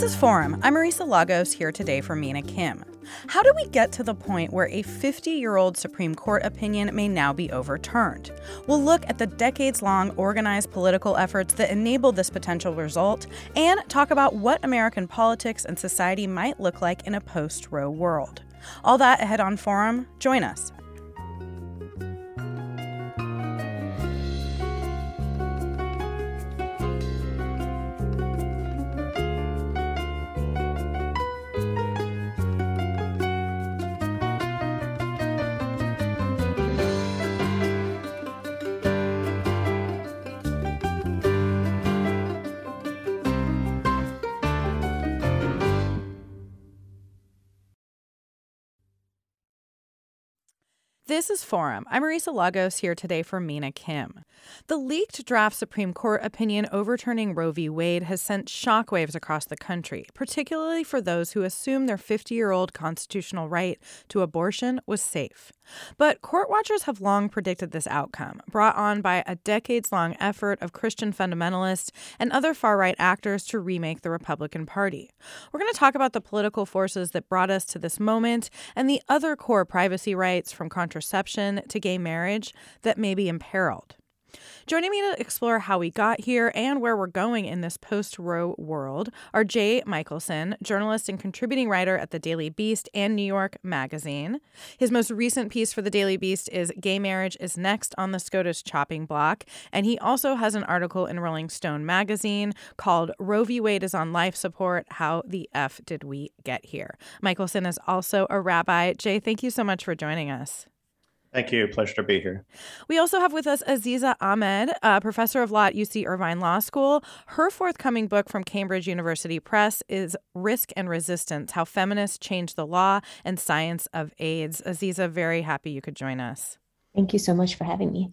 This is Forum. I'm Marisa Lagos here today for Mina Kim. How do we get to the point where a 50 year old Supreme Court opinion may now be overturned? We'll look at the decades long organized political efforts that enabled this potential result and talk about what American politics and society might look like in a post Roe world. All that ahead on Forum. Join us. This is Forum. I'm Marisa Lagos here today for Mina Kim. The leaked draft Supreme Court opinion overturning Roe v. Wade has sent shockwaves across the country, particularly for those who assume their 50 year old constitutional right to abortion was safe. But court watchers have long predicted this outcome, brought on by a decades long effort of Christian fundamentalists and other far right actors to remake the Republican Party. We're going to talk about the political forces that brought us to this moment and the other core privacy rights from contraception to gay marriage that may be imperiled. Joining me to explore how we got here and where we're going in this post Roe world are Jay Michaelson, journalist and contributing writer at the Daily Beast and New York Magazine. His most recent piece for the Daily Beast is Gay Marriage is Next on the SCOTUS Chopping Block. And he also has an article in Rolling Stone magazine called Roe v. Wade is on life support How the F Did We Get Here? Michaelson is also a rabbi. Jay, thank you so much for joining us. Thank you. Pleasure to be here. We also have with us Aziza Ahmed, a professor of law at UC Irvine Law School. Her forthcoming book from Cambridge University Press is Risk and Resistance How Feminists Change the Law and Science of AIDS. Aziza, very happy you could join us. Thank you so much for having me.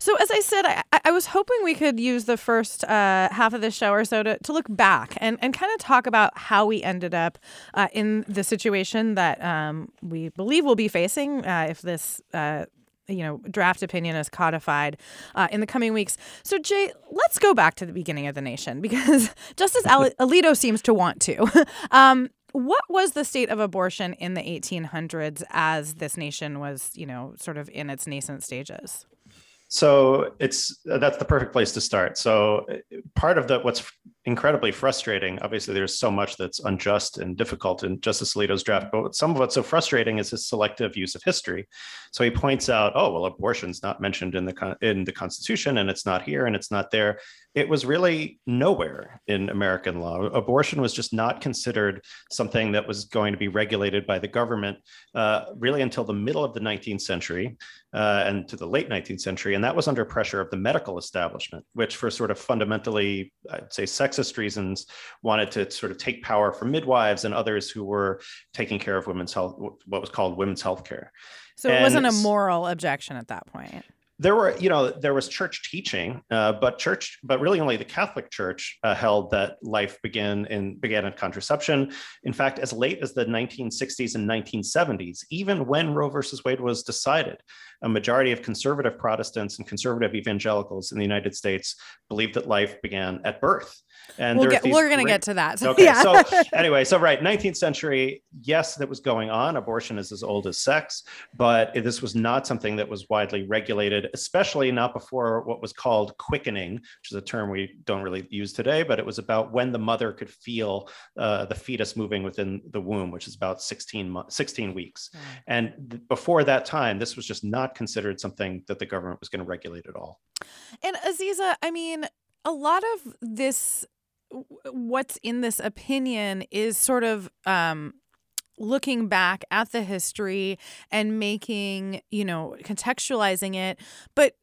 So, as I said, I, I was hoping we could use the first uh, half of this show or so to, to look back and, and kind of talk about how we ended up uh, in the situation that um, we believe we'll be facing uh, if this. Uh, you know, draft opinion is codified uh, in the coming weeks. So, Jay, let's go back to the beginning of the nation because Justice Alito seems to want to. um, what was the state of abortion in the 1800s as this nation was, you know, sort of in its nascent stages? So it's that's the perfect place to start. So part of the what's incredibly frustrating. Obviously, there's so much that's unjust and difficult in Justice Alito's draft, but some of what's so frustrating is his selective use of history. So he points out, oh well, abortion's not mentioned in the in the Constitution, and it's not here, and it's not there. It was really nowhere in American law. Abortion was just not considered something that was going to be regulated by the government uh, really until the middle of the 19th century uh, and to the late 19th century, and that was under pressure of the medical establishment, which for sort of fundamentally, I'd say, sexist reasons, wanted to sort of take power from midwives and others who were taking care of women's health, what was called women's health care. So it wasn't a moral objection at that point. There were you know there was church teaching uh, but church but really only the catholic church uh, held that life began in began in contraception. In fact as late as the 1960s and 1970s even when roe versus wade was decided a majority of conservative protestants and conservative evangelicals in the united states believed that life began at birth and we'll get, we're going to get to that. So, okay. Yeah. so anyway, so right, 19th century, yes, that was going on. Abortion is as old as sex, but this was not something that was widely regulated, especially not before what was called quickening, which is a term we don't really use today, but it was about when the mother could feel uh, the fetus moving within the womb, which is about 16, mo- 16 weeks. Mm. And th- before that time, this was just not considered something that the government was going to regulate at all. And Aziza, I mean, a lot of this what's in this opinion is sort of um, looking back at the history and making, you know, contextualizing it. But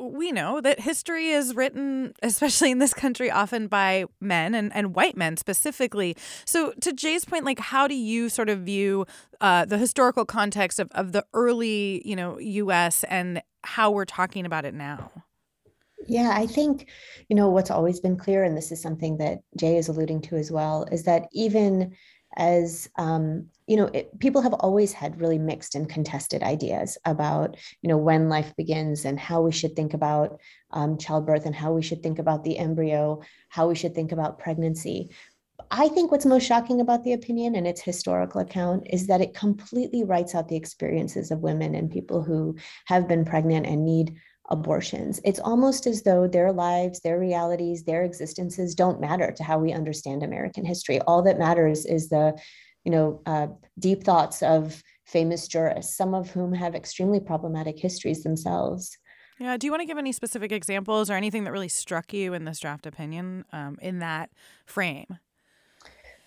we know that history is written, especially in this country, often by men and, and white men specifically. So, to Jay's point, like, how do you sort of view uh, the historical context of, of the early, you know, US and how we're talking about it now? Yeah, I think, you know, what's always been clear, and this is something that Jay is alluding to as well, is that even as um, you know, it, people have always had really mixed and contested ideas about, you know, when life begins and how we should think about um, childbirth and how we should think about the embryo, how we should think about pregnancy. I think what's most shocking about the opinion and its historical account is that it completely writes out the experiences of women and people who have been pregnant and need abortions. It's almost as though their lives, their realities, their existences don't matter to how we understand American history. All that matters is the, you know, uh, deep thoughts of famous jurists, some of whom have extremely problematic histories themselves. Yeah. Do you want to give any specific examples or anything that really struck you in this draft opinion um, in that frame?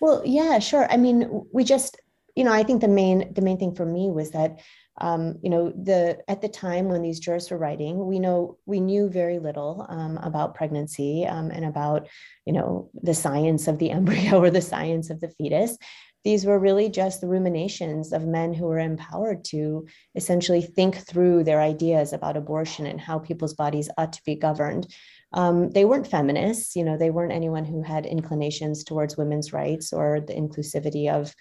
Well, yeah, sure. I mean, we just, you know, I think the main the main thing for me was that um, you know, the at the time when these jurists were writing, we know we knew very little um, about pregnancy um, and about, you know, the science of the embryo or the science of the fetus. These were really just the ruminations of men who were empowered to essentially think through their ideas about abortion and how people's bodies ought to be governed. Um, they weren't feminists, you know, they weren't anyone who had inclinations towards women's rights or the inclusivity of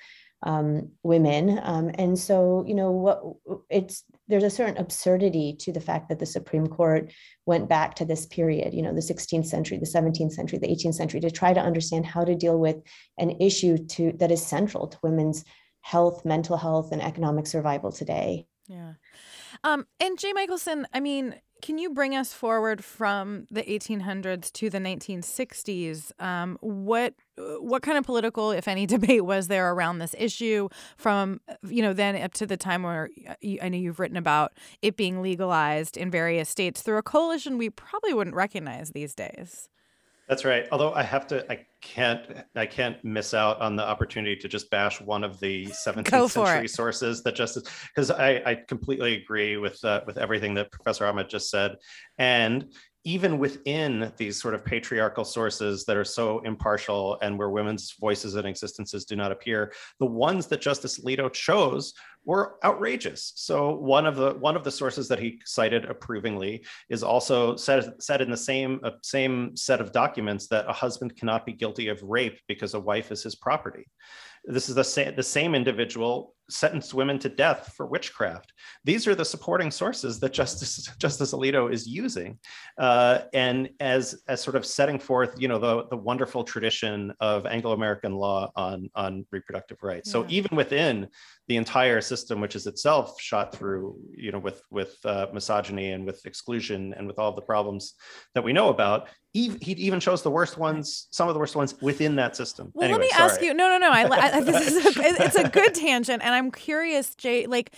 um, women. Um, and so, you know, what it's there's a certain absurdity to the fact that the Supreme Court went back to this period, you know, the 16th century, the 17th century, the 18th century, to try to understand how to deal with an issue to that is central to women's health, mental health, and economic survival today. Yeah. Um, and Jay Michaelson, I mean, can you bring us forward from the 1800s to the 1960s? Um, what what kind of political, if any, debate was there around this issue from you know then up to the time where uh, I know you've written about it being legalized in various states through a coalition we probably wouldn't recognize these days? That's right. Although I have to, I can't, I can't miss out on the opportunity to just bash one of the 17th century it. sources that just because I, I completely agree with uh, with everything that Professor Ahmed just said, and even within these sort of patriarchal sources that are so impartial and where women's voices and existences do not appear, the ones that Justice Alito chose were outrageous. So one of the one of the sources that he cited approvingly is also said, said in the same uh, same set of documents that a husband cannot be guilty of rape because a wife is his property. This is the, same the same individual sentenced women to death for witchcraft. These are the supporting sources that Justice Justice Alito is using, uh, and as as sort of setting forth, you know, the the wonderful tradition of Anglo American law on on reproductive rights. Yeah. So even within the entire system, which is itself shot through, you know, with with uh, misogyny and with exclusion and with all the problems that we know about. He, he even chose the worst ones, some of the worst ones within that system. Well, anyway, let me sorry. ask you. No, no, no. I, I this is a, it's a good tangent, and I'm curious, Jay. Like,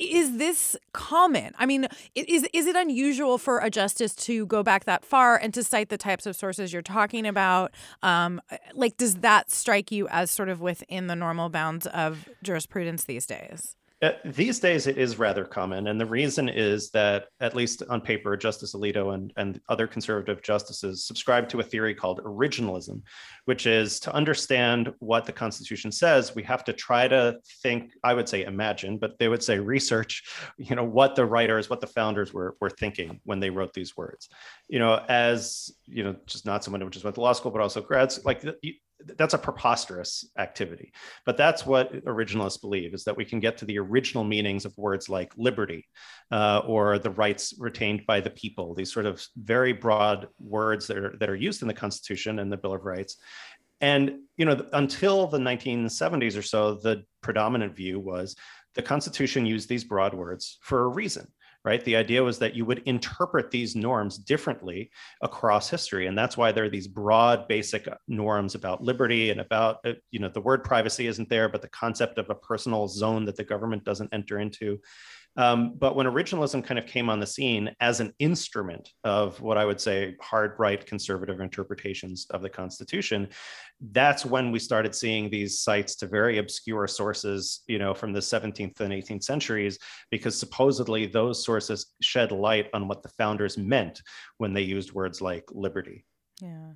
is this common? I mean, is is it unusual for a justice to go back that far and to cite the types of sources you're talking about? Um, like, does that strike you as sort of within the normal bounds of jurisprudence these days? Uh, these days, it is rather common. And the reason is that, at least on paper, Justice Alito and, and other conservative justices subscribe to a theory called originalism, which is to understand what the Constitution says, we have to try to think, I would say imagine, but they would say research, you know, what the writers, what the founders were, were thinking when they wrote these words. You know, as, you know, just not someone who just went to law school, but also grads, like that's a preposterous activity. But that's what originalists believe is that we can get to the original meanings of words like liberty uh, or the rights retained by the people these sort of very broad words that are, that are used in the constitution and the bill of rights. And you know until the 1970s or so the predominant view was the constitution used these broad words for a reason right? The idea was that you would interpret these norms differently across history. And that's why there are these broad, basic norms about liberty and about, uh, you know, the word privacy isn't there, but the concept of a personal zone that the government doesn't enter into. Um, but when originalism kind of came on the scene as an instrument of what I would say hard right conservative interpretations of the Constitution, that's when we started seeing these cites to very obscure sources, you know, from the 17th and 18th centuries, because supposedly those sources shed light on what the founders meant when they used words like liberty. Yeah.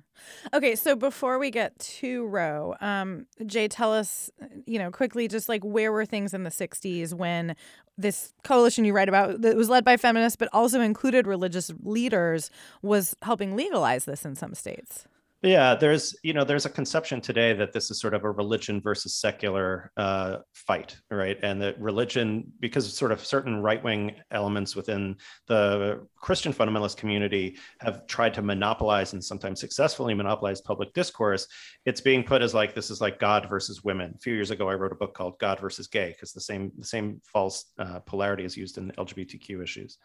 Okay, so before we get to Roe, um, Jay, tell us, you know, quickly, just like where were things in the '60s when this coalition you write about that was led by feminists but also included religious leaders was helping legalize this in some states? Yeah, there's you know there's a conception today that this is sort of a religion versus secular uh, fight, right? And that religion, because sort of certain right wing elements within the Christian fundamentalist community have tried to monopolize and sometimes successfully monopolize public discourse, it's being put as like this is like God versus women. A few years ago, I wrote a book called God versus Gay because the same the same false uh, polarity is used in LGBTQ issues.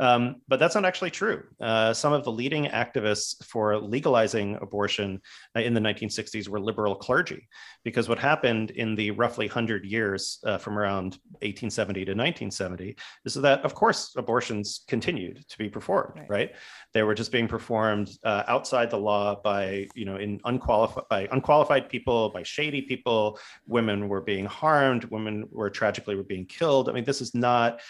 Um, but that's not actually true. Uh, some of the leading activists for legalizing abortion abortion uh, in the 1960s were liberal clergy. Because what happened in the roughly 100 years uh, from around 1870 to 1970 is that, of course, abortions continued to be performed, right? right? They were just being performed uh, outside the law by, you know, in unqualified, by unqualified people, by shady people. Women were being harmed. Women were tragically were being killed. I mean, this is not,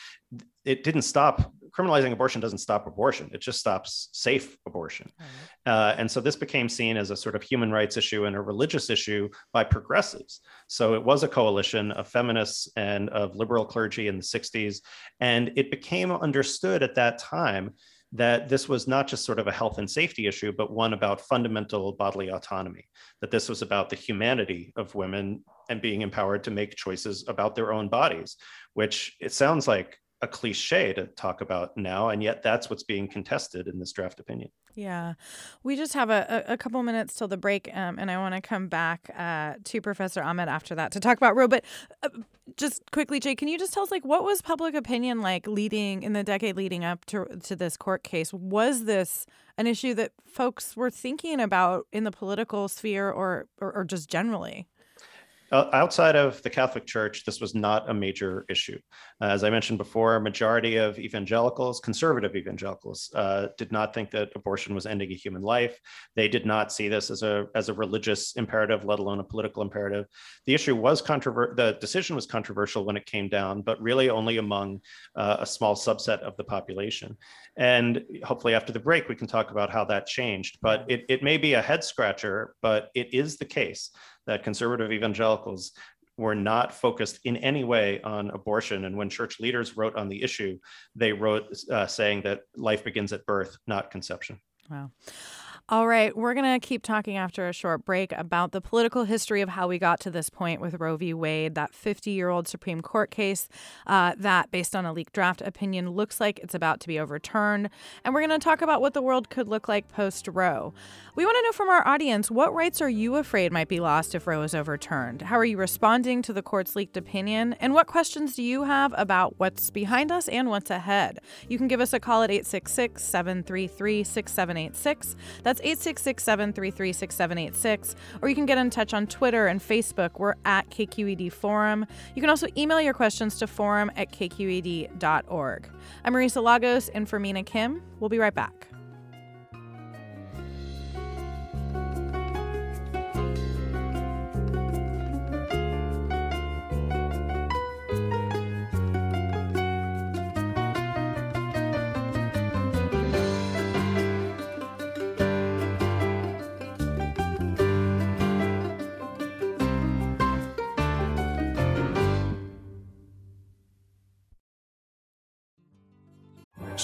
it didn't stop criminalizing abortion doesn't stop abortion. It just stops safe abortion. Mm-hmm. uh, and so this became seen as a sort of human rights issue and a religious issue by progressives. So it was a coalition of feminists and of liberal clergy in the 60s and it became understood at that time that this was not just sort of a health and safety issue, but one about fundamental bodily autonomy, that this was about the humanity of women and being empowered to make choices about their own bodies, which it sounds like a cliche to talk about now, and yet that's what's being contested in this draft opinion. Yeah, we just have a, a couple minutes till the break, um, and I want to come back uh, to Professor Ahmed after that to talk about Roe. But uh, just quickly, Jay, can you just tell us like what was public opinion like leading in the decade leading up to to this court case? Was this an issue that folks were thinking about in the political sphere, or, or, or just generally? Uh, outside of the Catholic Church, this was not a major issue. Uh, as I mentioned before, a majority of evangelicals, conservative evangelicals, uh, did not think that abortion was ending a human life. They did not see this as a as a religious imperative, let alone a political imperative. The issue was controversial. The decision was controversial when it came down, but really only among uh, a small subset of the population. And hopefully, after the break, we can talk about how that changed. But it, it may be a head scratcher, but it is the case that conservative evangelicals were not focused in any way on abortion. And when church leaders wrote on the issue, they wrote uh, saying that life begins at birth, not conception. Wow. All right, we're going to keep talking after a short break about the political history of how we got to this point with Roe v. Wade, that 50 year old Supreme Court case uh, that, based on a leaked draft opinion, looks like it's about to be overturned. And we're going to talk about what the world could look like post Roe. We want to know from our audience what rights are you afraid might be lost if Roe is overturned? How are you responding to the court's leaked opinion? And what questions do you have about what's behind us and what's ahead? You can give us a call at 866 733 6786. That's that's 866 733 6786. Or you can get in touch on Twitter and Facebook. We're at KQED Forum. You can also email your questions to forum at kqed.org. I'm Marisa Lagos and for Mina Kim. We'll be right back.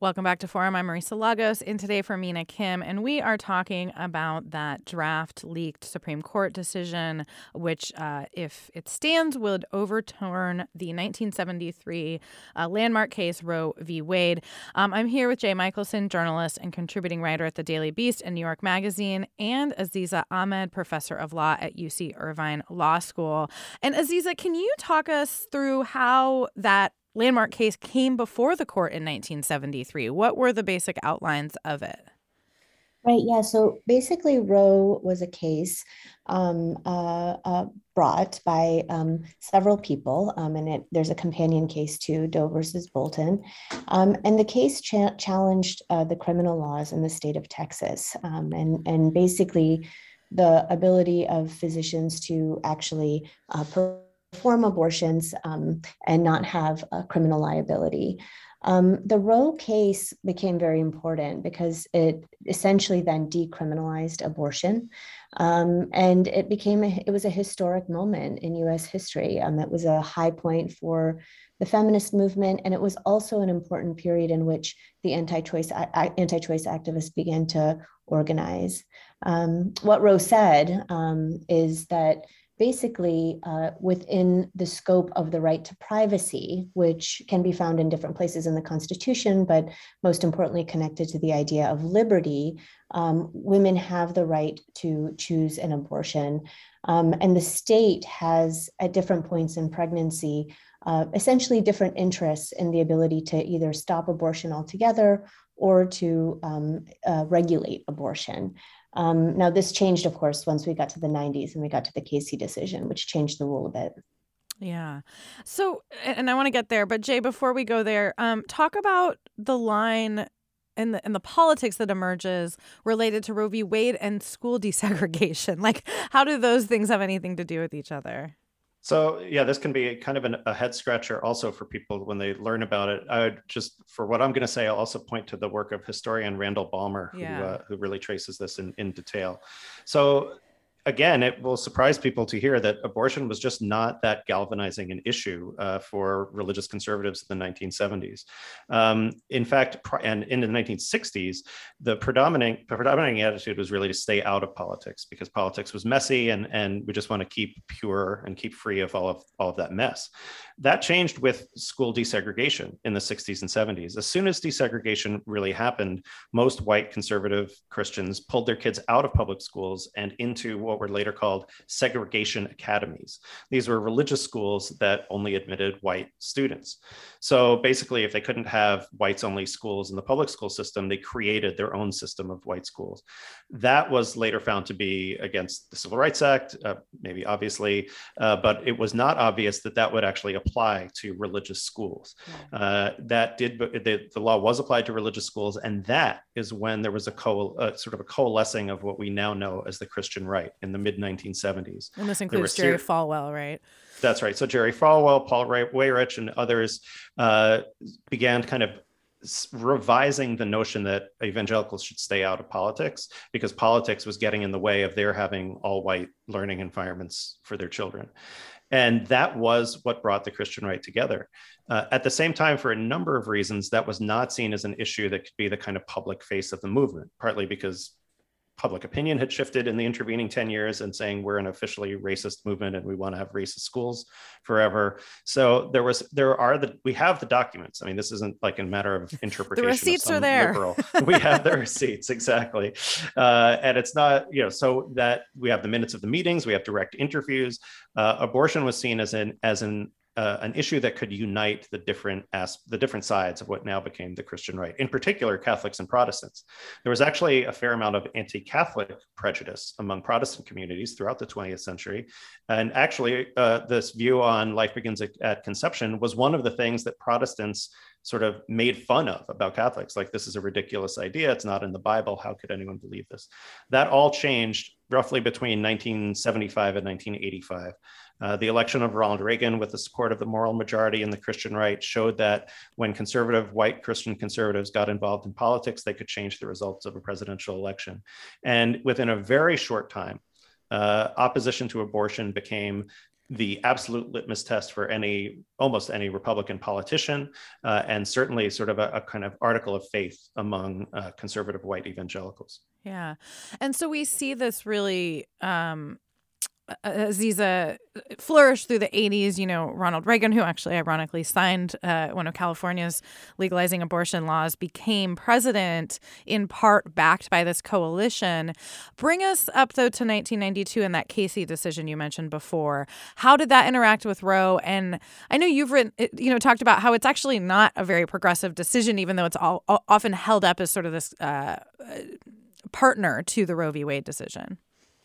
Welcome back to Forum. I'm Marisa Lagos, in today for Mina Kim, and we are talking about that draft leaked Supreme Court decision, which, uh, if it stands, would overturn the 1973 uh, landmark case Roe v. Wade. Um, I'm here with Jay Michaelson, journalist and contributing writer at the Daily Beast and New York Magazine, and Aziza Ahmed, professor of law at UC Irvine Law School. And Aziza, can you talk us through how that landmark case came before the court in 1973. What were the basic outlines of it? Right, yeah. So basically, Roe was a case um, uh, uh, brought by um, several people, um, and it, there's a companion case too, Doe versus Bolton. Um, and the case cha- challenged uh, the criminal laws in the state of Texas, um, and, and basically the ability of physicians to actually uh, perform abortions um, and not have a criminal liability. Um, the Roe case became very important because it essentially then decriminalized abortion, um, and it became a, it was a historic moment in U.S. history. Um, it was a high point for the feminist movement, and it was also an important period in which the anti-choice anti-choice activists began to organize. Um, what Roe said um, is that basically uh, within the scope of the right to privacy, which can be found in different places in the Constitution, but most importantly connected to the idea of liberty, um, women have the right to choose an abortion. Um, and the state has, at different points in pregnancy, uh, essentially different interests in the ability to either stop abortion altogether or to um, uh, regulate abortion. Um, now, this changed, of course, once we got to the 90s and we got to the Casey decision, which changed the rule a bit. Yeah. So, and I want to get there, but Jay, before we go there, um, talk about the line and the and the politics that emerges related to Roe v. Wade and school desegregation. Like, how do those things have anything to do with each other? So yeah, this can be kind of an, a head scratcher also for people when they learn about it. I would just, for what I'm going to say, I'll also point to the work of historian Randall Balmer, who, yeah. uh, who really traces this in, in detail. So again, it will surprise people to hear that abortion was just not that galvanizing an issue uh, for religious conservatives in the 1970s. Um, in fact, and in the 1960s, the predominant predominating attitude was really to stay out of politics because politics was messy, and and we just want to keep pure and keep free of all of all of that mess. That changed with school desegregation in the 60s and 70s. As soon as desegregation really happened, most white conservative Christians pulled their kids out of public schools and into what were later called segregation academies. These were religious schools that only admitted white students. So basically, if they couldn't have whites only schools in the public school system, they created their own system of white schools. That was later found to be against the Civil Rights Act, uh, maybe obviously, uh, but it was not obvious that that would actually apply to religious schools. Uh, that did, the, the, law was applied to religious schools, and that is when there was a co- uh, sort of a coalescing of what we now know as the Christian right in the mid 1970s. And this includes Jerry ser- Falwell, right? That's right. So Jerry Falwell, Paul Weyrich, and others uh, began kind of revising the notion that evangelicals should stay out of politics because politics was getting in the way of their having all white learning environments for their children. And that was what brought the Christian right together. Uh, at the same time, for a number of reasons, that was not seen as an issue that could be the kind of public face of the movement, partly because public opinion had shifted in the intervening 10 years and saying we're an officially racist movement and we want to have racist schools forever. So there was there are the we have the documents. I mean, this isn't like a matter of interpretation. the receipts are there. Liberal. we have the receipts exactly, uh, and it's not you know so that we have the minutes of the meetings. We have direct interviews. Uh, abortion was seen as an as an uh, an issue that could unite the different as- the different sides of what now became the Christian right, in particular Catholics and Protestants. There was actually a fair amount of anti-Catholic prejudice among Protestant communities throughout the 20th century, and actually uh, this view on life begins at, at conception was one of the things that Protestants sort of made fun of about Catholics. Like, this is a ridiculous idea. It's not in the Bible. How could anyone believe this? That all changed roughly between 1975 and 1985. Uh, the election of Ronald Reagan, with the support of the moral majority and the Christian right, showed that when conservative white Christian conservatives got involved in politics, they could change the results of a presidential election. And within a very short time, uh, opposition to abortion became the absolute litmus test for any almost any Republican politician, uh, and certainly sort of a, a, kind of article of faith among uh, conservative white evangelicals. Yeah, and so we see this really um, Aziza flourished through the 80s. You know, Ronald Reagan, who actually ironically signed uh, one of California's legalizing abortion laws, became president in part backed by this coalition. Bring us up, though, to 1992 and that Casey decision you mentioned before. How did that interact with Roe? And I know you've written, you know, talked about how it's actually not a very progressive decision, even though it's all, often held up as sort of this uh, partner to the Roe v. Wade decision.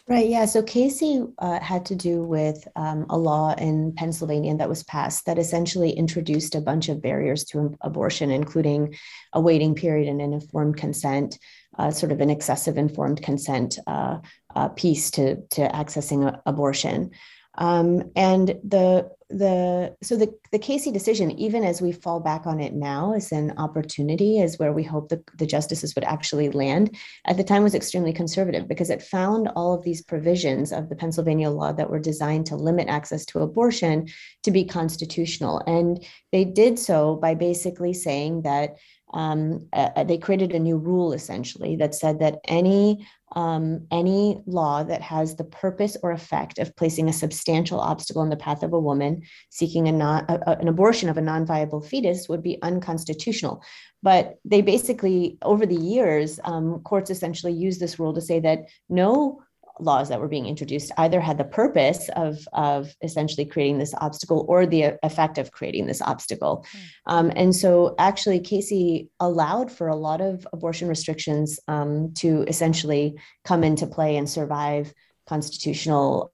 Right, yeah. So Casey uh, had to do with um, a law in Pennsylvania that was passed that essentially introduced a bunch of barriers to abortion, including a waiting period and an informed consent, uh, sort of an excessive informed consent uh, uh piece to, to accessing abortion. Um, and the the so the the Casey decision, even as we fall back on it now, is an opportunity, is where we hope the, the justices would actually land. At the time, was extremely conservative because it found all of these provisions of the Pennsylvania law that were designed to limit access to abortion to be constitutional, and they did so by basically saying that um, uh, they created a new rule essentially that said that any um, any law that has the purpose or effect of placing a substantial obstacle in the path of a woman seeking a non, a, an abortion of a non-viable fetus would be unconstitutional. But they basically, over the years, um, courts essentially used this rule to say that no laws that were being introduced either had the purpose of, of essentially creating this obstacle or the effect of creating this obstacle. Mm. Um, and so, actually, Casey allowed for a lot of abortion restrictions um, to essentially come into play and survive constitutional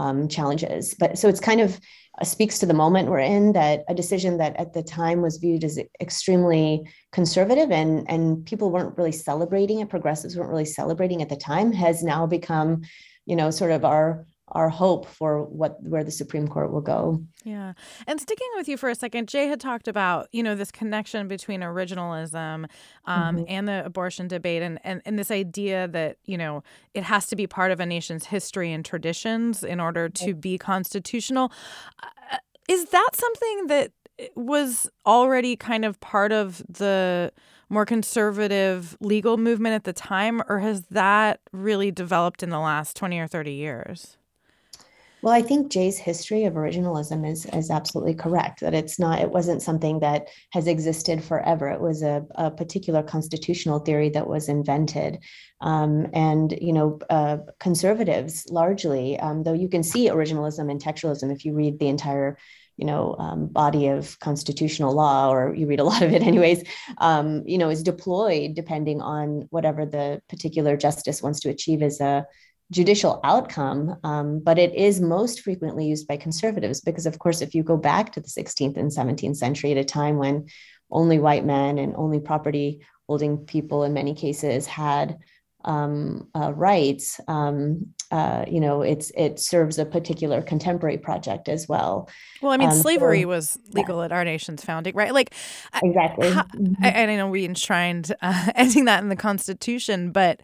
um, challenges. But so it's kind of uh, speaks to the moment we're in that a decision that at the time was viewed as extremely conservative and and people weren't really celebrating it progressives weren't really celebrating at the time has now become you know sort of our our hope for what where the Supreme Court will go. Yeah. And sticking with you for a second, Jay had talked about, you know, this connection between originalism um, mm-hmm. and the abortion debate and, and, and this idea that, you know, it has to be part of a nation's history and traditions in order to be constitutional. Uh, is that something that was already kind of part of the more conservative legal movement at the time, or has that really developed in the last 20 or 30 years? Well, I think Jay's history of originalism is is absolutely correct. That it's not, it wasn't something that has existed forever. It was a, a particular constitutional theory that was invented, um, and you know, uh, conservatives largely, um, though you can see originalism and textualism if you read the entire you know um, body of constitutional law or you read a lot of it anyways um, you know is deployed depending on whatever the particular justice wants to achieve as a judicial outcome, um, but it is most frequently used by conservatives because, of course, if you go back to the 16th and 17th century at a time when only white men and only property holding people in many cases had um, uh, rights, um, uh, you know, it's it serves a particular contemporary project as well. Well, I mean, um, slavery so, was legal yeah. at our nation's founding, right? Like, exactly. How, mm-hmm. I, I, know we enshrined uh, ending that in the Constitution, but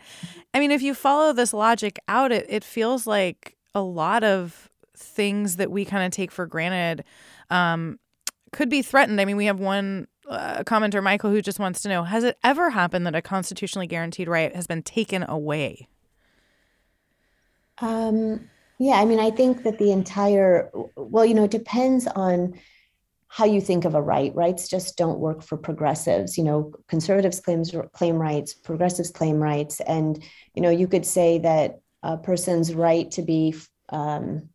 I mean, if you follow this logic out, it it feels like a lot of things that we kind of take for granted um, could be threatened. I mean, we have one uh, commenter, Michael, who just wants to know: Has it ever happened that a constitutionally guaranteed right has been taken away? Um, yeah, I mean, I think that the entire, well, you know, it depends on how you think of a right. Rights just don't work for progressives. You know, conservatives claims claim rights, progressives claim rights, and you know, you could say that a person's right to be um,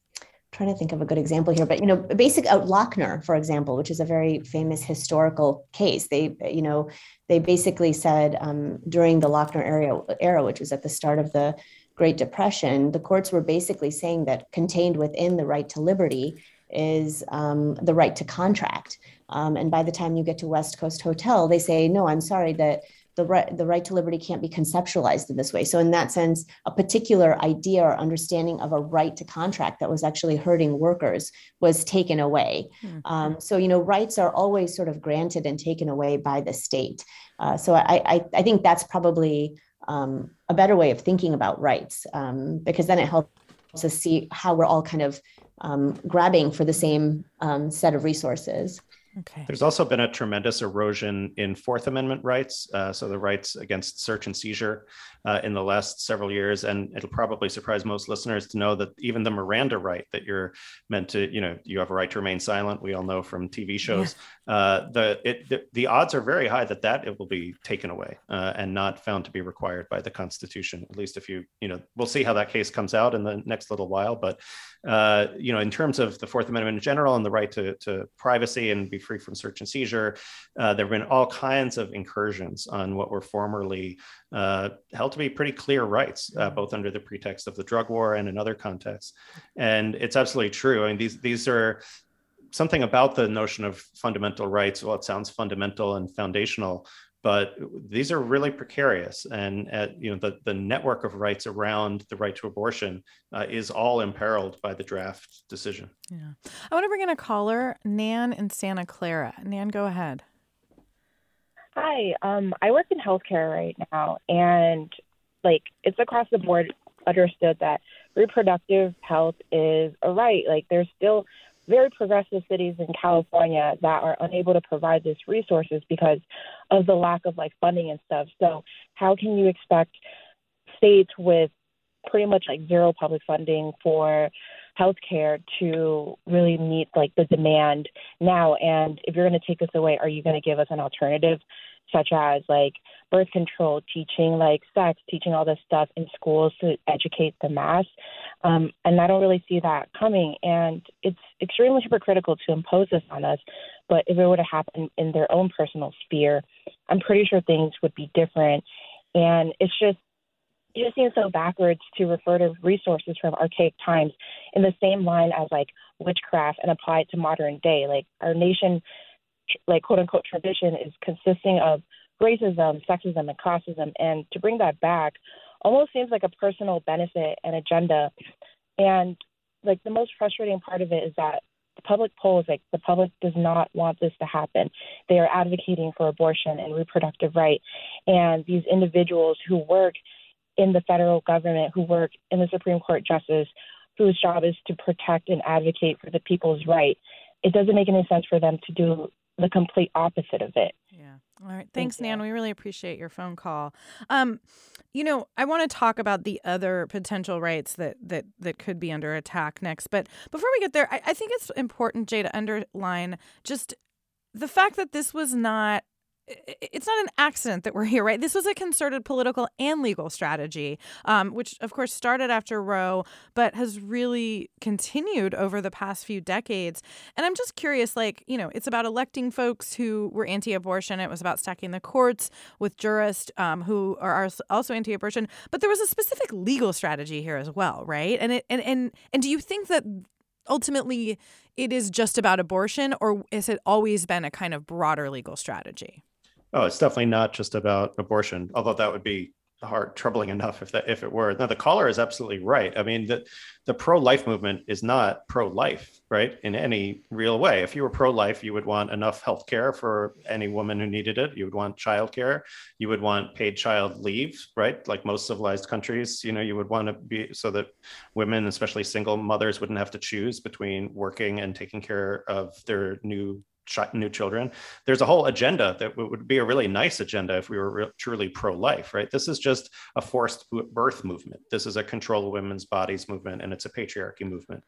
trying to think of a good example here, but you know, basic uh, Lochner, for example, which is a very famous historical case. They, you know, they basically said um, during the Lochner era, era, which was at the start of the Great Depression, the courts were basically saying that contained within the right to liberty is um, the right to contract. Um, and by the time you get to West Coast Hotel, they say, no, I'm sorry that the right, the right to liberty can't be conceptualized in this way. So, in that sense, a particular idea or understanding of a right to contract that was actually hurting workers was taken away. Mm-hmm. Um, so, you know, rights are always sort of granted and taken away by the state. Uh, so, I, I, I, think that's probably um, a better way of thinking about rights um, because then it helps us see how we're all kind of um, grabbing for the same um, set of resources. Okay. There's also been a tremendous erosion in Fourth Amendment rights, uh, so the rights against search and seizure uh, in the last several years. And it'll probably surprise most listeners to know that even the Miranda right that you're meant to, you know, you have a right to remain silent. We all know from TV shows. Yeah. Uh, the, it, the, the odds are very high that that it will be taken away uh, and not found to be required by the Constitution. At least if you, you know, we'll see how that case comes out in the next little while. But uh, you know, in terms of the Fourth Amendment in general and the right to, to privacy and be free from search and seizure, uh, there have been all kinds of incursions on what were formerly uh, held to be pretty clear rights, uh, both under the pretext of the drug war and in other contexts. And it's absolutely true. I mean, these these are something about the notion of fundamental rights. Well, it sounds fundamental and foundational, but these are really precarious and uh, you know the, the network of rights around the right to abortion uh, is all imperiled by the draft decision yeah i want to bring in a caller nan in santa clara nan go ahead hi um, i work in healthcare right now and like it's across the board understood that reproductive health is a right like there's still very progressive cities in California that are unable to provide these resources because of the lack of like funding and stuff. So how can you expect states with pretty much like zero public funding for healthcare to really meet like the demand now? And if you're going to take this away, are you going to give us an alternative? such as like birth control, teaching like sex, teaching all this stuff in schools to educate the mass. Um, and I don't really see that coming. And it's extremely hypocritical to impose this on us. But if it were to happen in their own personal sphere, I'm pretty sure things would be different. And it's just, it just seems so backwards to refer to resources from archaic times in the same line as like witchcraft and apply it to modern day. Like our nation like quote unquote tradition is consisting of racism, sexism, and classism. And to bring that back almost seems like a personal benefit and agenda. And like the most frustrating part of it is that the public polls, like the public does not want this to happen. They are advocating for abortion and reproductive right. And these individuals who work in the federal government, who work in the Supreme Court justice, whose job is to protect and advocate for the people's right, it doesn't make any sense for them to do the complete opposite of it. Yeah. All right. Thanks, Thank Nan. We really appreciate your phone call. Um, you know, I want to talk about the other potential rights that that that could be under attack next. But before we get there, I, I think it's important, Jay, to underline just the fact that this was not it's not an accident that we're here, right? This was a concerted political and legal strategy, um, which of course started after Roe, but has really continued over the past few decades. And I'm just curious, like, you know, it's about electing folks who were anti abortion, it was about stacking the courts with jurists um, who are also anti abortion, but there was a specific legal strategy here as well, right? And, it, and, and, and do you think that ultimately it is just about abortion, or has it always been a kind of broader legal strategy? Oh, it's definitely not just about abortion, although that would be hard, troubling enough if that if it were. Now the caller is absolutely right. I mean, the the pro-life movement is not pro-life, right? In any real way. If you were pro-life, you would want enough health care for any woman who needed it. You would want childcare. You would want paid child leave, right? Like most civilized countries, you know, you would want to be so that women, especially single mothers, wouldn't have to choose between working and taking care of their new new children. There's a whole agenda that would be a really nice agenda if we were re- truly pro-life, right? This is just a forced birth movement. This is a control of women's bodies movement, and it's a patriarchy movement.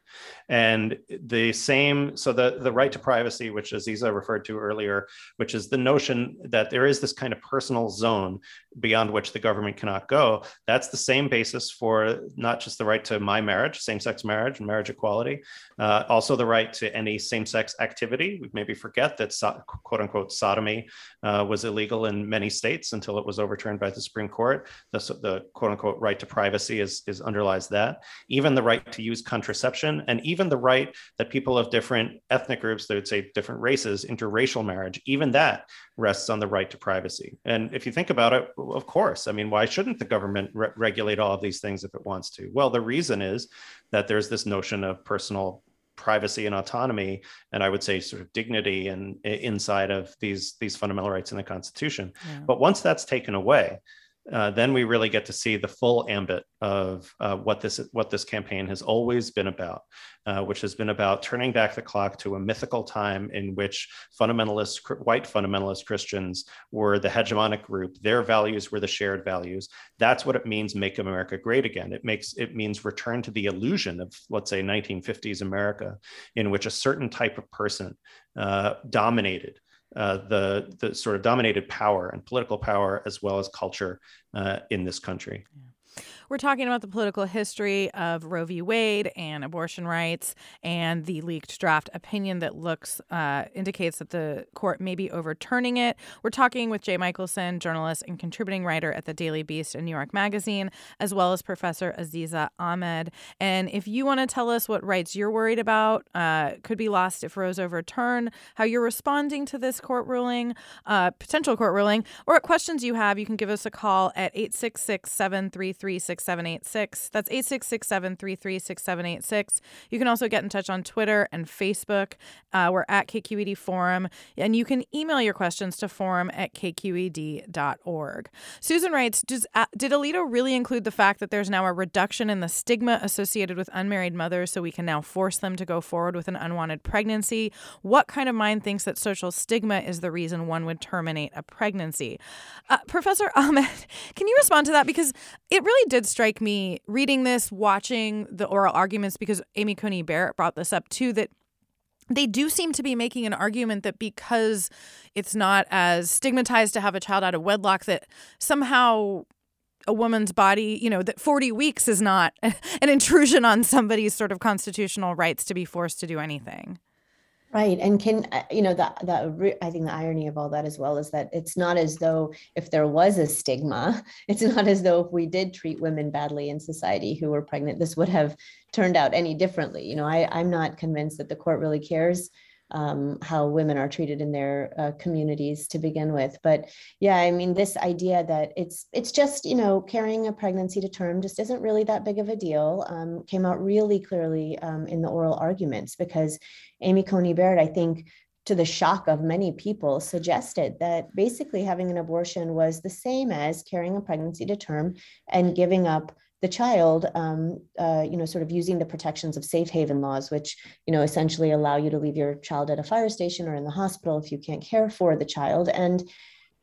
And the same, so the the right to privacy, which Aziza referred to earlier, which is the notion that there is this kind of personal zone beyond which the government cannot go. That's the same basis for not just the right to my marriage, same-sex marriage, and marriage equality, uh, also the right to any same-sex activity. We maybe forget that so, quote unquote sodomy uh, was illegal in many states until it was overturned by the Supreme Court. The, the quote unquote right to privacy is, is underlies that. Even the right to use contraception, and even the right that people of different ethnic groups, they would say different races, interracial marriage, even that rests on the right to privacy. And if you think about it, of course, I mean, why shouldn't the government re- regulate all of these things if it wants to? Well, the reason is that there's this notion of personal privacy and autonomy and i would say sort of dignity and inside of these these fundamental rights in the constitution yeah. but once that's taken away uh, then we really get to see the full ambit of uh, what this what this campaign has always been about, uh, which has been about turning back the clock to a mythical time in which fundamentalist white fundamentalist Christians were the hegemonic group. Their values were the shared values. That's what it means. Make America great again. It makes it means return to the illusion of let's say 1950s America, in which a certain type of person uh, dominated uh, the the sort of dominated power and political power as well as culture uh, in this country. Yeah. We're talking about the political history of Roe v. Wade and abortion rights, and the leaked draft opinion that looks uh, indicates that the court may be overturning it. We're talking with Jay Michaelson, journalist and contributing writer at the Daily Beast and New York Magazine, as well as Professor Aziza Ahmed. And if you want to tell us what rights you're worried about uh, could be lost if Roe's overturned, how you're responding to this court ruling, uh, potential court ruling, or what questions you have, you can give us a call at 866 733 6786. That's 866 733 6786. You can also get in touch on Twitter and Facebook. Uh, we're at KQED Forum. And you can email your questions to forum at kqed.org. Susan writes Does, uh, Did Alito really include the fact that there's now a reduction in the stigma associated with unmarried mothers so we can now force them to go forward with an unwanted pregnancy? What kind of mind thinks that social stigma is the reason one would terminate a pregnancy? Uh, Professor Ahmed, can you respond to that? Because it really did strike me reading this, watching the oral arguments, because Amy Coney Barrett brought this up too, that they do seem to be making an argument that because it's not as stigmatized to have a child out of wedlock, that somehow a woman's body, you know, that 40 weeks is not an intrusion on somebody's sort of constitutional rights to be forced to do anything. Right. And can, uh, you know, the, the, I think the irony of all that as well is that it's not as though if there was a stigma, it's not as though if we did treat women badly in society who were pregnant, this would have turned out any differently. You know, I, I'm not convinced that the court really cares um, how women are treated in their uh, communities to begin with. But yeah, I mean, this idea that it's it's just you know carrying a pregnancy to term just isn't really that big of a deal um, came out really clearly um, in the oral arguments because Amy Coney Barrett, I think. To the shock of many people, suggested that basically having an abortion was the same as carrying a pregnancy to term and giving up the child, um, uh, you know, sort of using the protections of safe haven laws, which, you know, essentially allow you to leave your child at a fire station or in the hospital if you can't care for the child. And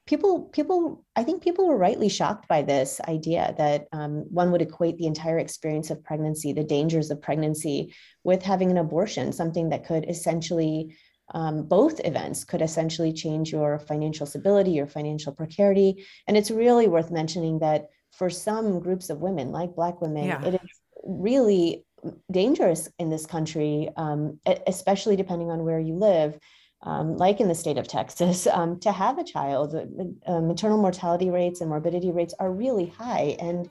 people, people, I think people were rightly shocked by this idea that um, one would equate the entire experience of pregnancy, the dangers of pregnancy, with having an abortion, something that could essentially um, both events could essentially change your financial stability, your financial precarity. And it's really worth mentioning that for some groups of women, like Black women, yeah. it is really dangerous in this country, um, especially depending on where you live. Um, like in the state of Texas, um, to have a child, uh, maternal mortality rates and morbidity rates are really high. And,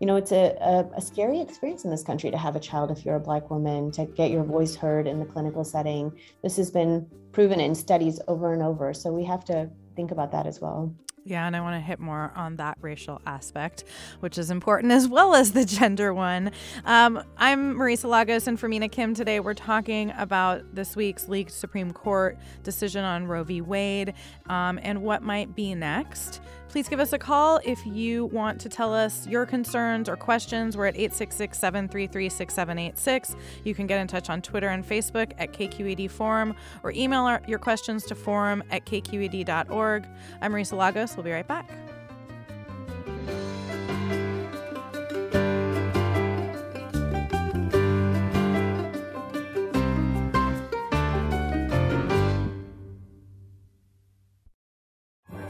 you know, it's a, a, a, scary experience in this country to have a child if you're a Black woman, to get your voice heard in the clinical setting. This has been proven in studies over and over. So we have to think about that as well. Yeah, and I want to hit more on that racial aspect, which is important as well as the gender one. Um, I'm Marisa Lagos, and for Mina Kim today, we're talking about this week's leaked Supreme Court decision on Roe v. Wade um, and what might be next. Please give us a call if you want to tell us your concerns or questions. We're at 866 733 6786. You can get in touch on Twitter and Facebook at KQED Forum or email our, your questions to forum at kqed.org. I'm Marisa Lagos. We'll be right back.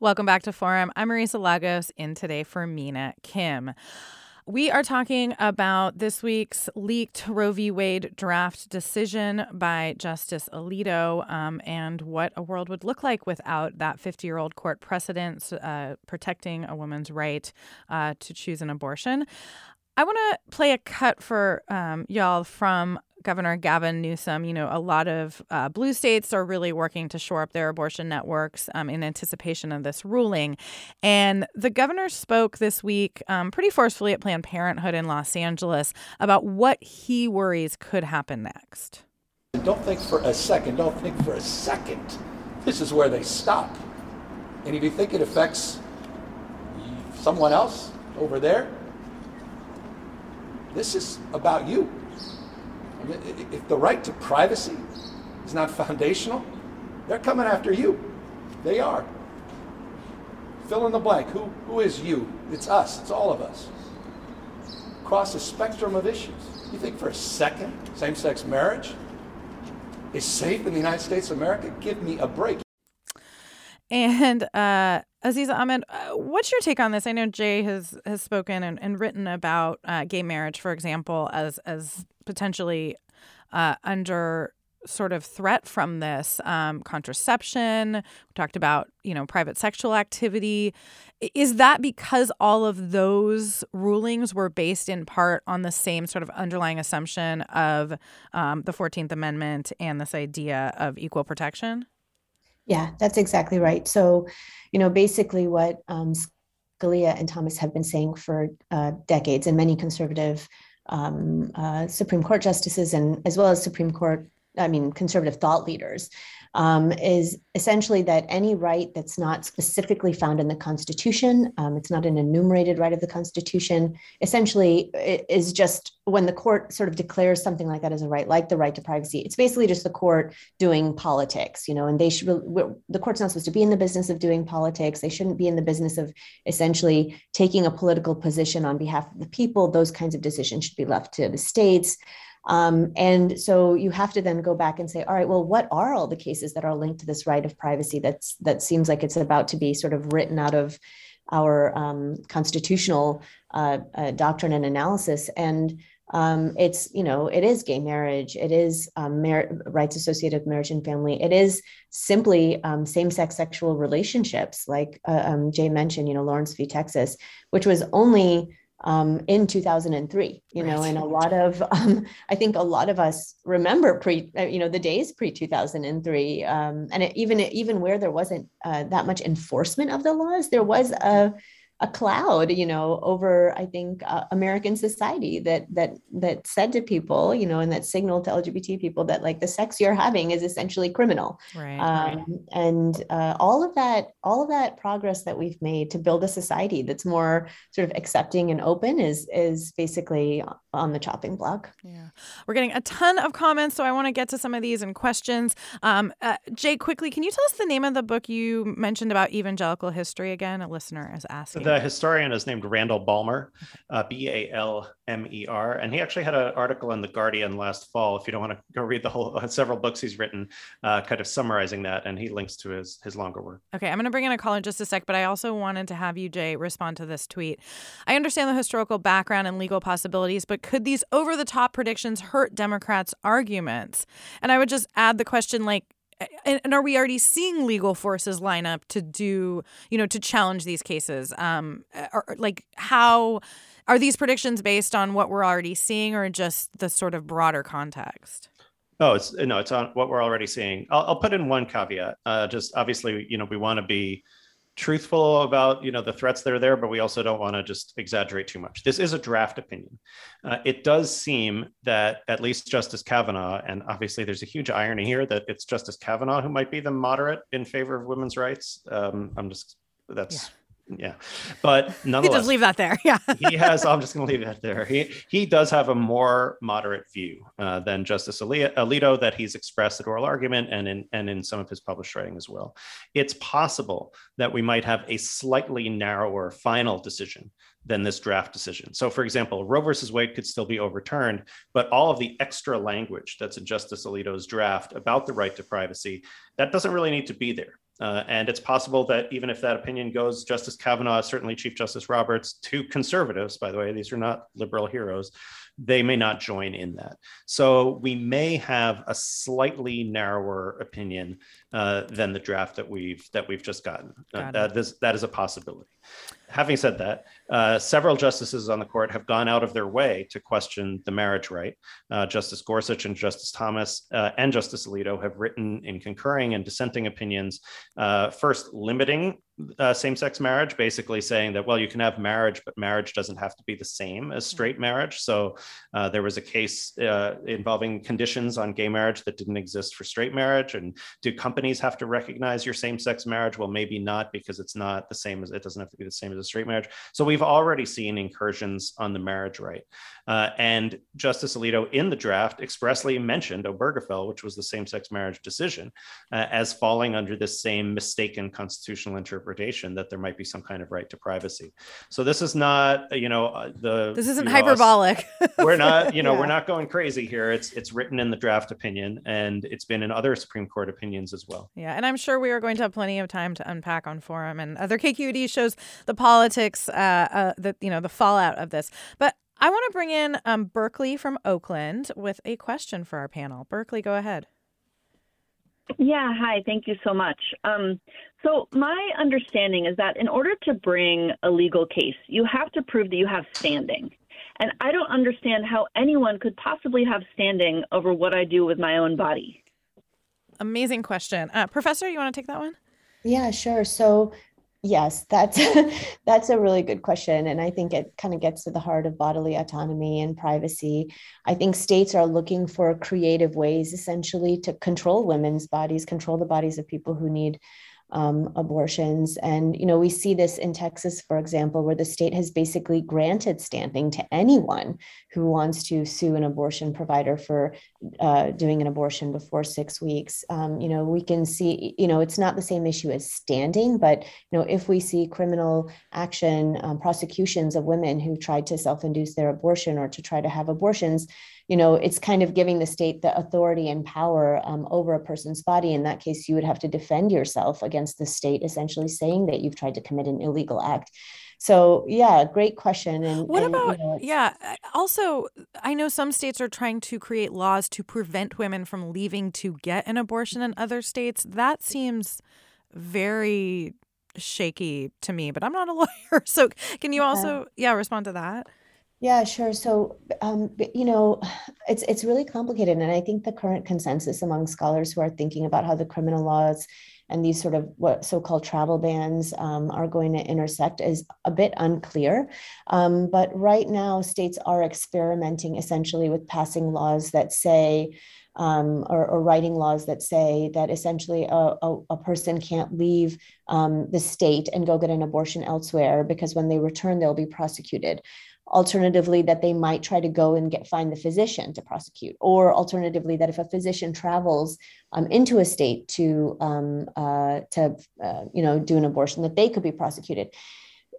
Welcome back to Forum. I'm Marisa Lagos in today for Mina Kim. We are talking about this week's leaked Roe v. Wade draft decision by Justice Alito um, and what a world would look like without that 50 year old court precedent uh, protecting a woman's right uh, to choose an abortion. I want to play a cut for um, y'all from Governor Gavin Newsom, you know, a lot of uh, blue states are really working to shore up their abortion networks um, in anticipation of this ruling. And the governor spoke this week um, pretty forcefully at Planned Parenthood in Los Angeles about what he worries could happen next. Don't think for a second, don't think for a second, this is where they stop. And if you think it affects someone else over there, this is about you. If the right to privacy is not foundational, they're coming after you. They are. Fill in the blank. Who, who is you? It's us. It's all of us. Across a spectrum of issues. You think for a second same sex marriage is safe in the United States of America? Give me a break. And uh, Aziza Ahmed, uh, what's your take on this? I know Jay has has spoken and, and written about uh, gay marriage, for example, as as potentially uh, under sort of threat from this um, contraception. We talked about you know private sexual activity. Is that because all of those rulings were based in part on the same sort of underlying assumption of um, the Fourteenth Amendment and this idea of equal protection? Yeah, that's exactly right. So, you know, basically what um, Scalia and Thomas have been saying for uh, decades, and many conservative um, uh, Supreme Court justices, and as well as Supreme Court, I mean, conservative thought leaders, um, is essentially that any right that's not specifically found in the Constitution, um, it's not an enumerated right of the Constitution, essentially is just when the court sort of declares something like that as a right, like the right to privacy, it's basically just the court doing politics, you know, and they should, the court's not supposed to be in the business of doing politics. They shouldn't be in the business of essentially taking a political position on behalf of the people. Those kinds of decisions should be left to the states. Um, and so you have to then go back and say, all right, well, what are all the cases that are linked to this right of privacy that's that seems like it's about to be sort of written out of our um, constitutional uh, uh, doctrine and analysis? And um, it's you know it is gay marriage. It is um, rights associated with marriage and family. It is simply um, same-sex sexual relationships like uh, um, jay mentioned you know lawrence v. Texas which was only um, in 2003 you know and a lot of um, i think a lot of us remember pre uh, you know the days pre 2003 um, and it, even even where there wasn't uh, that much enforcement of the laws there was a a cloud, you know, over I think uh, American society that that that said to people, you know, and that signaled to LGBT people that like the sex you're having is essentially criminal. Right. Um, right. And uh, all of that, all of that progress that we've made to build a society that's more sort of accepting and open is is basically on the chopping block. Yeah, we're getting a ton of comments, so I want to get to some of these and questions. Um, uh, Jay, quickly, can you tell us the name of the book you mentioned about evangelical history again? A listener is asking. The historian is named Randall Balmer, uh, B A L M E R, and he actually had an article in the Guardian last fall. If you don't want to go read the whole uh, several books he's written, uh, kind of summarizing that, and he links to his his longer work. Okay, I'm going to bring in a caller in just a sec, but I also wanted to have you, Jay, respond to this tweet. I understand the historical background and legal possibilities, but could these over the top predictions hurt Democrats' arguments? And I would just add the question, like and, are we already seeing legal forces line up to do you know to challenge these cases um or, like how are these predictions based on what we're already seeing or just the sort of broader context Oh, it's no, it's on what we're already seeing. I'll, I'll put in one caveat. Uh, just obviously, you know, we want to be truthful about you know the threats that are there but we also don't want to just exaggerate too much. This is a draft opinion. Uh, it does seem that at least justice kavanaugh and obviously there's a huge irony here that it's justice kavanaugh who might be the moderate in favor of women's rights. Um, i'm just that's yeah yeah. But nonetheless just leave that there. Yeah. he has i'm just going to leave that there. He he does have a more moderate view uh, than justice alito that he's expressed at oral argument and in and in some of his published writing as well. It's possible that we might have a slightly narrower final decision than this draft decision. So, for example, Roe versus Wade could still be overturned, but all of the extra language that's in Justice Alito's draft about the right to privacy, that doesn't really need to be there. Uh, and it's possible that even if that opinion goes, Justice Kavanaugh, certainly Chief Justice Roberts, to conservatives, by the way, these are not liberal heroes, they may not join in that. So we may have a slightly narrower opinion uh, than the draft that we've that we've just gotten. Uh, that is that is a possibility. Having said that, uh, several justices on the court have gone out of their way to question the marriage right. Uh, Justice Gorsuch and Justice Thomas uh, and Justice Alito have written in concurring and dissenting opinions, uh, first limiting uh, same-sex marriage, basically saying that well, you can have marriage, but marriage doesn't have to be the same as straight marriage. So uh, there was a case involving conditions on gay marriage that didn't exist for straight marriage, and do companies have to recognize your same-sex marriage? Well, maybe not because it's not the same as it doesn't have to be the same as a straight marriage. So we've already seen incursions on the marriage right. Uh, and Justice Alito in the draft expressly mentioned Obergefell, which was the same sex marriage decision, uh, as falling under this same mistaken constitutional interpretation that there might be some kind of right to privacy. So this is not, you know, uh, the. This isn't hyperbolic. we're not, you know, yeah. we're not going crazy here. It's it's written in the draft opinion, and it's been in other Supreme Court opinions as well. Yeah, and I'm sure we are going to have plenty of time to unpack on forum and other KQED shows the politics, uh, uh, the you know the fallout of this. But I want to bring in um, Berkeley from Oakland with a question for our panel. Berkeley, go ahead. Yeah, hi. Thank you so much. Um, so, my understanding is that in order to bring a legal case, you have to prove that you have standing. And I don't understand how anyone could possibly have standing over what I do with my own body. Amazing question. Uh, Professor, you want to take that one? Yeah, sure. So, Yes, that's that's a really good question, and I think it kind of gets to the heart of bodily autonomy and privacy. I think states are looking for creative ways, essentially, to control women's bodies, control the bodies of people who need um, abortions. And, you know, we see this in Texas, for example, where the state has basically granted standing to anyone who wants to sue an abortion provider for uh, doing an abortion before six weeks. Um, you know, we can see, you know, it's not the same issue as standing, but, you know, if we see criminal action, um, prosecutions of women who tried to self induce their abortion or to try to have abortions, you know, it's kind of giving the state the authority and power um, over a person's body. In that case, you would have to defend yourself against the state, essentially saying that you've tried to commit an illegal act. So yeah, great question. And what and, about you know, yeah? Also, I know some states are trying to create laws to prevent women from leaving to get an abortion in other states. That seems very shaky to me, but I'm not a lawyer. So can you also yeah respond to that? Yeah, sure. So, um, you know, it's it's really complicated, and I think the current consensus among scholars who are thinking about how the criminal laws and these sort of what so-called travel bans um, are going to intersect is a bit unclear. Um, but right now, states are experimenting essentially with passing laws that say. Um, or, or, writing laws that say that essentially a, a, a person can't leave um, the state and go get an abortion elsewhere because when they return, they'll be prosecuted alternatively that they might try to go and get find the physician to prosecute or alternatively that if a physician travels um, into a state to um, uh, to uh, you know do an abortion that they could be prosecuted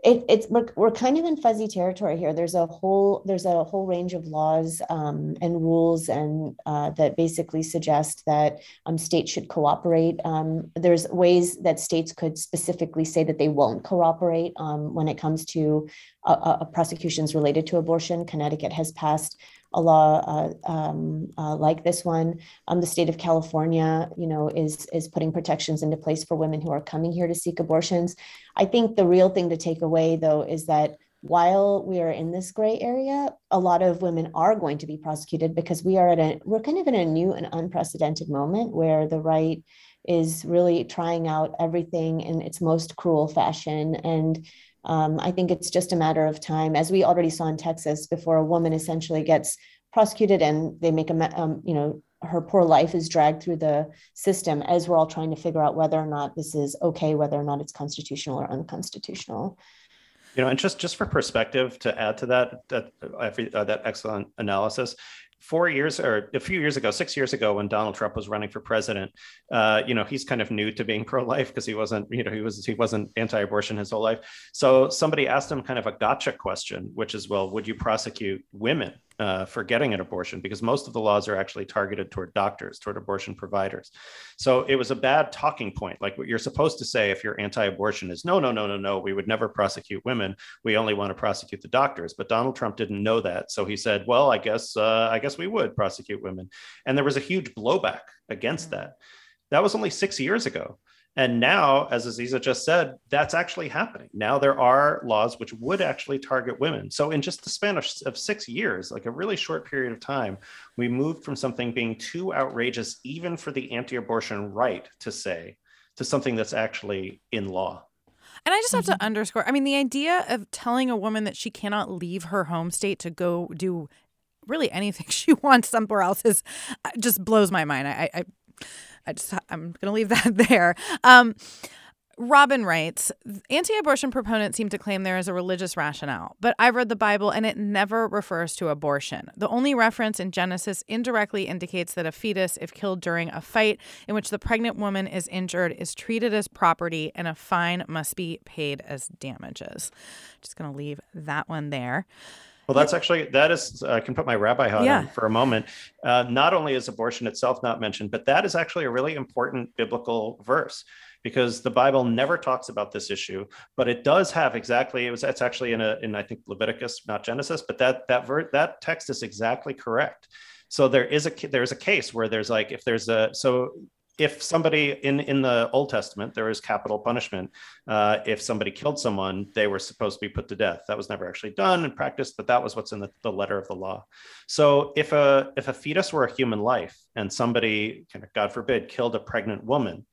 it, it's we're, we're kind of in fuzzy territory here. There's a whole there's a whole range of laws um, and rules and uh, that basically suggest that um, states should cooperate. Um, there's ways that states could specifically say that they won't cooperate um, when it comes to uh, uh, prosecutions related to abortion. Connecticut has passed a law uh, um, uh, like this one. Um, the state of California, you know, is is putting protections into place for women who are coming here to seek abortions. I think the real thing to take away, though, is that while we are in this gray area, a lot of women are going to be prosecuted because we are at a we're kind of in a new and unprecedented moment where the right is really trying out everything in its most cruel fashion and um, I think it's just a matter of time, as we already saw in Texas, before a woman essentially gets prosecuted and they make a, um, you know, her poor life is dragged through the system as we're all trying to figure out whether or not this is okay, whether or not it's constitutional or unconstitutional. You know, and just just for perspective to add to that that uh, that excellent analysis, four years or a few years ago, six years ago, when Donald Trump was running for president, uh, you know, he's kind of new to being pro-life because he wasn't, you know, he was he wasn't anti-abortion his whole life. So somebody asked him kind of a gotcha question, which is, well, would you prosecute women? Uh, for getting an abortion because most of the laws are actually targeted toward doctors, toward abortion providers. So it was a bad talking point. Like what you're supposed to say if you're anti abortion is no, no, no, no, no, we would never prosecute women. We only want to prosecute the doctors. But Donald Trump didn't know that. So he said, well, I guess, uh, I guess we would prosecute women. And there was a huge blowback against that. That was only six years ago. And now, as Aziza just said, that's actually happening. Now there are laws which would actually target women. So, in just the span of, of, six years, like a really short period of time, we moved from something being too outrageous, even for the anti abortion right to say, to something that's actually in law. And I just have to mm-hmm. underscore I mean, the idea of telling a woman that she cannot leave her home state to go do really anything she wants somewhere else is uh, just blows my mind. I, I I just I'm going to leave that there. Um, Robin writes Anti abortion proponents seem to claim there is a religious rationale, but I've read the Bible and it never refers to abortion. The only reference in Genesis indirectly indicates that a fetus, if killed during a fight in which the pregnant woman is injured, is treated as property and a fine must be paid as damages. Just going to leave that one there. Well, that's actually that is I can put my rabbi hat yeah. on for a moment. Uh, not only is abortion itself not mentioned, but that is actually a really important biblical verse because the Bible never talks about this issue, but it does have exactly it was it's actually in a in I think Leviticus, not Genesis, but that that ver- that text is exactly correct. So there is a there's a case where there's like if there's a so if somebody in in the Old Testament there is capital punishment. Uh, if somebody killed someone, they were supposed to be put to death. That was never actually done in practice, but that was what's in the, the letter of the law. So if a if a fetus were a human life and somebody, God forbid, killed a pregnant woman,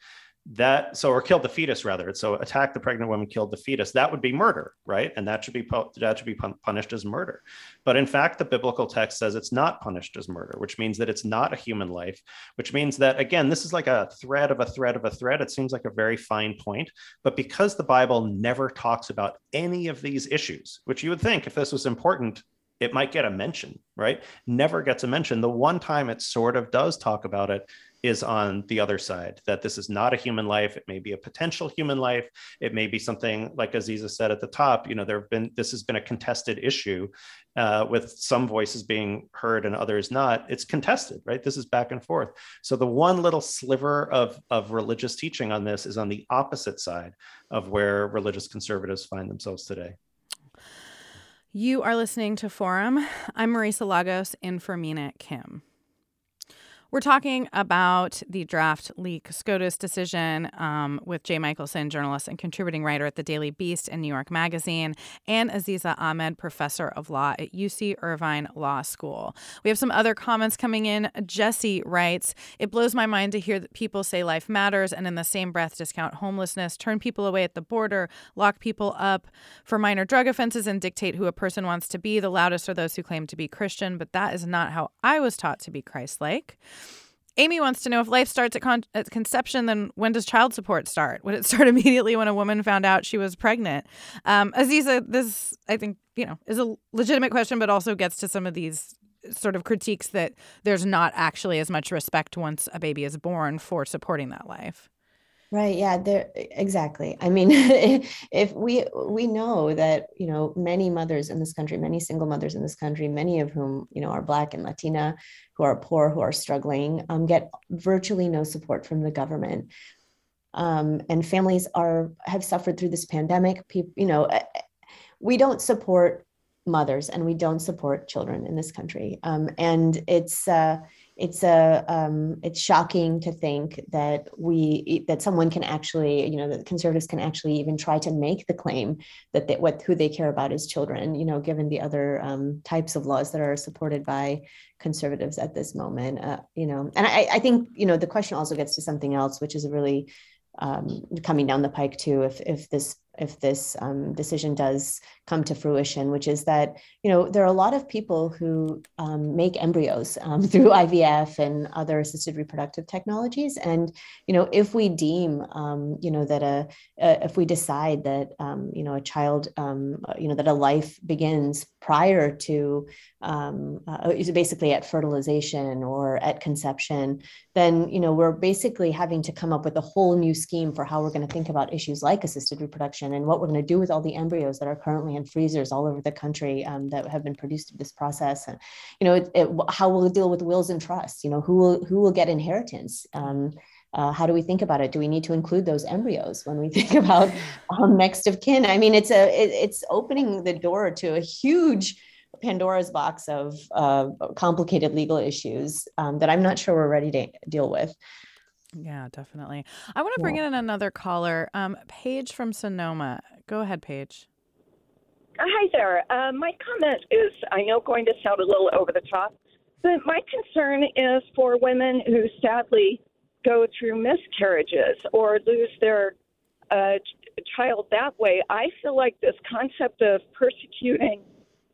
that so or killed the fetus rather. So attack the pregnant woman killed the fetus. That would be murder right? And that should be that should be punished as murder. But in fact the biblical text says it's not punished as murder which means that it's not a human life which means that again this is like a thread of a thread of a thread. It seems like a very fine point. But because the bible never talks about any of these issues which you would think if this was important it might get a mention, right? Never gets a mention. The one time it sort of does talk about it is on the other side that this is not a human life. It may be a potential human life. It may be something like aziza said at the top you know there have been this has been a contested issue uh, with some voices being heard and others not. It's contested right? This is back and forth. So the one little sliver of of religious teaching on this is on the opposite side of where religious conservatives find themselves today you are listening to Forum. I'm Marisa Lagos in for Mina Kim. We're talking about the draft leak SCOTUS decision um, with Jay Michaelson, journalist and contributing writer at the Daily Beast and New York Magazine, and Aziza Ahmed, professor of law at UC Irvine Law School. We have some other comments coming in. Jesse writes It blows my mind to hear that people say life matters and in the same breath discount homelessness, turn people away at the border, lock people up for minor drug offenses, and dictate who a person wants to be. The loudest are those who claim to be Christian, but that is not how I was taught to be Christ like. Amy wants to know if life starts at, con- at, conception, then when does child support start? Would it start immediately when a woman found out she was pregnant? Um, Aziza, this, I think, you know, is a legitimate question, but also gets to some of these sort of critiques that there's not actually as much respect once a baby is born for supporting that life. Right. Yeah. There. Exactly. I mean, if we we know that you know many mothers in this country, many single mothers in this country, many of whom you know are Black and Latina, who are poor, who are struggling, um, get virtually no support from the government, um, and families are have suffered through this pandemic. People, you know, we don't support mothers and we don't support children in this country, um, and it's. Uh, it's a um, it's shocking to think that we that someone can actually you know that conservatives can actually even try to make the claim that they, what who they care about is children you know given the other um, types of laws that are supported by conservatives at this moment uh, you know. And I, I think you know the question also gets to something else which is really um, coming down the pike too if if this if this um, decision does come to fruition, which is that you know there are a lot of people who um, make embryos um, through IVF and other assisted reproductive technologies, and you know if we deem um, you know that a, a, if we decide that um, you know a child um, you know that a life begins prior to uh, basically at fertilization or at conception, then you know we're basically having to come up with a whole new scheme for how we're going to think about issues like assisted reproduction and what we're going to do with all the embryos that are currently in freezers all over the country um, that have been produced through this process and you know it, it, how we'll deal with wills and trusts you know who will who will get inheritance um, uh, how do we think about it? Do we need to include those embryos when we think about um, next of kin? I mean, it's a it, it's opening the door to a huge Pandora's box of uh, complicated legal issues um, that I'm not sure we're ready to deal with. Yeah, definitely. I want to bring yeah. in another caller, um, Paige from Sonoma. Go ahead, Paige. Uh, hi there. Uh, my comment is I know going to sound a little over the top, but my concern is for women who sadly go through miscarriages or lose their uh, child that way. I feel like this concept of persecuting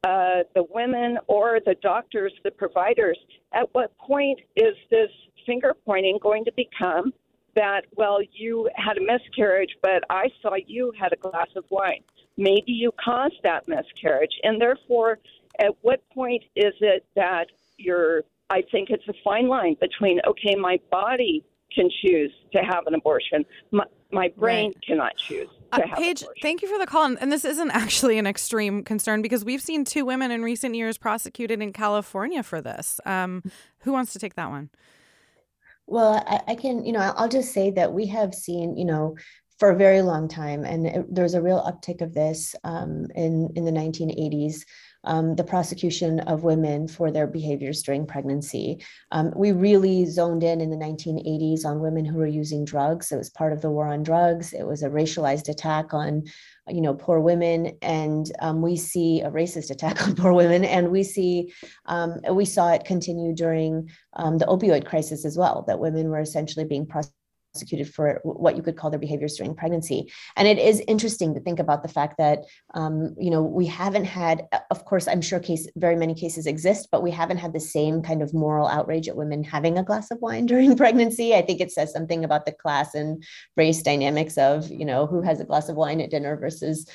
uh, the women or the doctors, the providers, at what point is this finger pointing going to become that, well, you had a miscarriage, but I saw you had a glass of wine. Maybe you caused that miscarriage. And therefore, at what point is it that you're, I think it's a fine line between, okay, my body can choose to have an abortion, my, my brain right. cannot choose. Uh, Paige, thank you for the call. And this isn't actually an extreme concern because we've seen two women in recent years prosecuted in California for this. Um, who wants to take that one? Well, I, I, can, you know, I'll just say that we have seen, you know, for a very long time, and it, there's a real uptick of this um, in in the 1980s. Um, the prosecution of women for their behaviors during pregnancy. Um, we really zoned in in the 1980s on women who were using drugs. It was part of the war on drugs. It was a racialized attack on you know poor women and um, we see a racist attack on poor women and we see um, we saw it continue during um, the opioid crisis as well that women were essentially being prosecuted for what you could call their behaviors during pregnancy. And it is interesting to think about the fact that, um, you know, we haven't had, of course, I'm sure case very many cases exist, but we haven't had the same kind of moral outrage at women having a glass of wine during pregnancy. I think it says something about the class and race dynamics of, you know, who has a glass of wine at dinner versus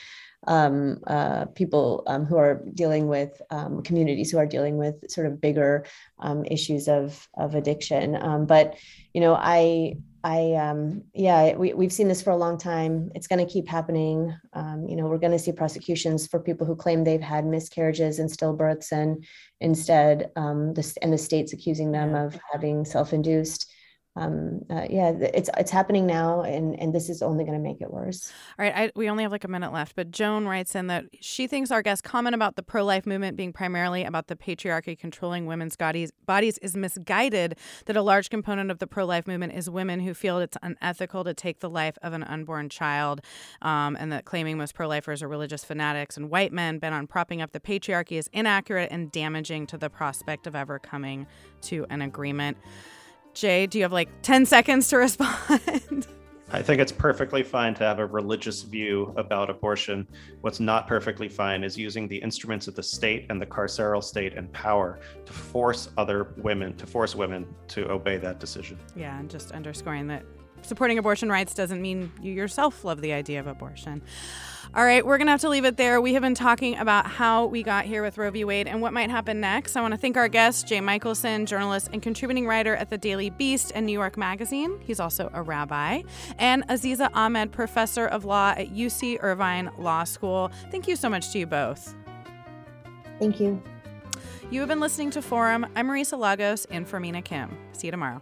um, uh, people um, who are dealing with um, communities who are dealing with sort of bigger um, issues of of addiction. Um, but you know, I I um, yeah, we we've seen this for a long time. It's going to keep happening. you know, we're going to see prosecutions for people who claim they've had miscarriages and stillbirths, and instead, um, the and the states accusing them of having self-induced. Um, uh, yeah, it's it's happening now, and and this is only going to make it worse. All right, I, we only have like a minute left, but Joan writes in that she thinks our guest comment about the pro life movement being primarily about the patriarchy controlling women's bodies bodies is misguided. That a large component of the pro life movement is women who feel it's unethical to take the life of an unborn child, um, and that claiming most pro lifers are religious fanatics and white men bent on propping up the patriarchy is inaccurate and damaging to the prospect of ever coming to an agreement. Jay, do you have like 10 seconds to respond? I think it's perfectly fine to have a religious view about abortion. What's not perfectly fine is using the instruments of the state and the carceral state and power to force other women, to force women to obey that decision. Yeah, and just underscoring that supporting abortion rights doesn't mean you yourself love the idea of abortion. All right, we're going to have to leave it there. We have been talking about how we got here with Roe v. Wade and what might happen next. I want to thank our guest, Jay Michaelson, journalist and contributing writer at the Daily Beast and New York Magazine. He's also a rabbi. And Aziza Ahmed, professor of law at UC Irvine Law School. Thank you so much to you both. Thank you. You have been listening to Forum. I'm Marisa Lagos and for Mina Kim. See you tomorrow.